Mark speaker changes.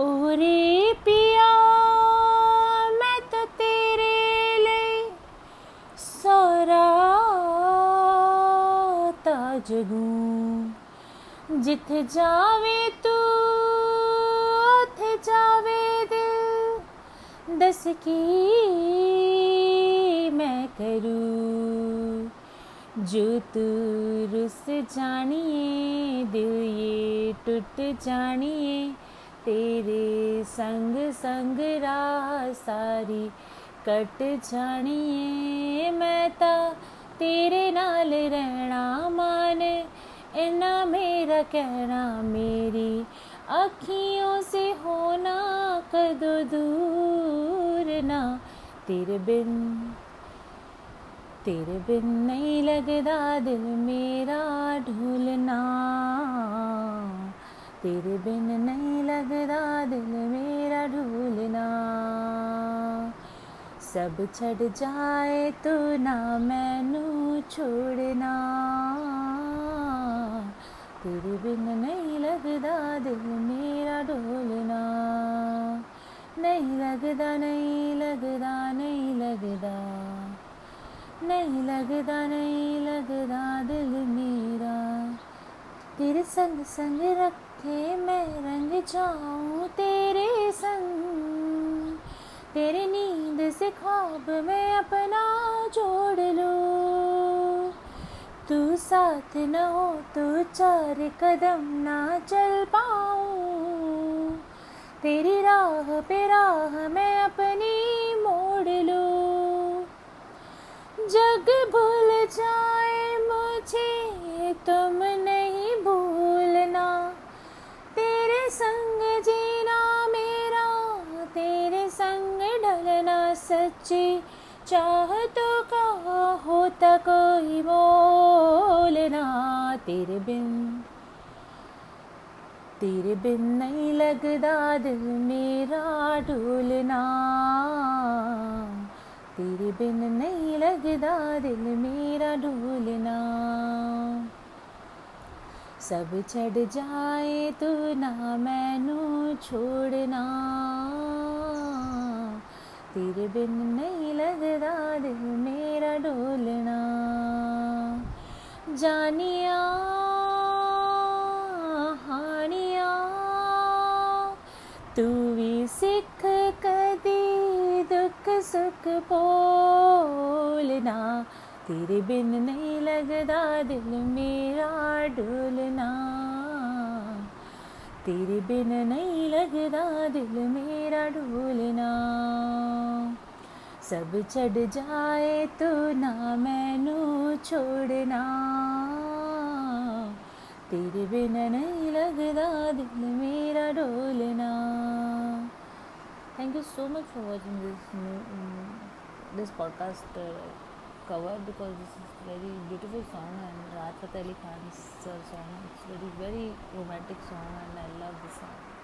Speaker 1: ओरे पिया मैं तो तेरे लिए सोरा जगूं जिथे जावे तू उथे जावे दिल। दस की मैं करूँ। जो तू रुस जानिए, दिल ये टूट जानिए। तेरे संग संग राह सारी कट जानिए मैं तेरे नाल रहना मान, इना मेरा कहना मेरी अखियों से होना कदो दूर ना। तेरे बिन तेरे बिन नहीं लगदा दिल मेरा ढूलना। तेरे बिन नहीं लगदा दिल मेरा ढूलना सब छड़ जाए तो ना मैनू छोड़ना। तेरे बिन नहीं लगदा दिल मेरा ढोलना नहीं लगदा नहीं लगदा नहीं लगदा नहीं लगदा नहीं लगदा दिल तेरे संग संग रखे मैं रंग जाऊँ तेरे संग। तेरी नींद से ख्वाब मैं अपना जोड़ लो। तू साथ न हो तो चार कदम ना चल पाऊँ। तेरी राह पे राह मैं अपनी मोड़ लो। जग भूल जाए सच्ची चाहतों का होता कोई बोलना? तेरे बिन तेरे बिन नहीं लगदा दिल मेरा ढूलना तेरे बिन नहीं लगदा दिल मेरा ढूलना सब छड़ जाए तो ना मैनू छोड़ना। तेरे बिन नहीं लगदा दिल मेरा ढोलना जानिया हानिया तू भी सिख कदी दुख सुख बोलना तेरे बिन नहीं लगदा दिल मेरा ढोलना तेरे बिन नहीं लगदा दिल मेरा ढोलना। सब छड़ जाए तो ना मैनू छोड़ना। तेरे बिन नहीं लगदा दिल मेरा ढोलना। Thank you so much for watching this this podcast cover because this is very beautiful song and Raj Fateh Ali Khan's song. It's very very romantic song and I love this song.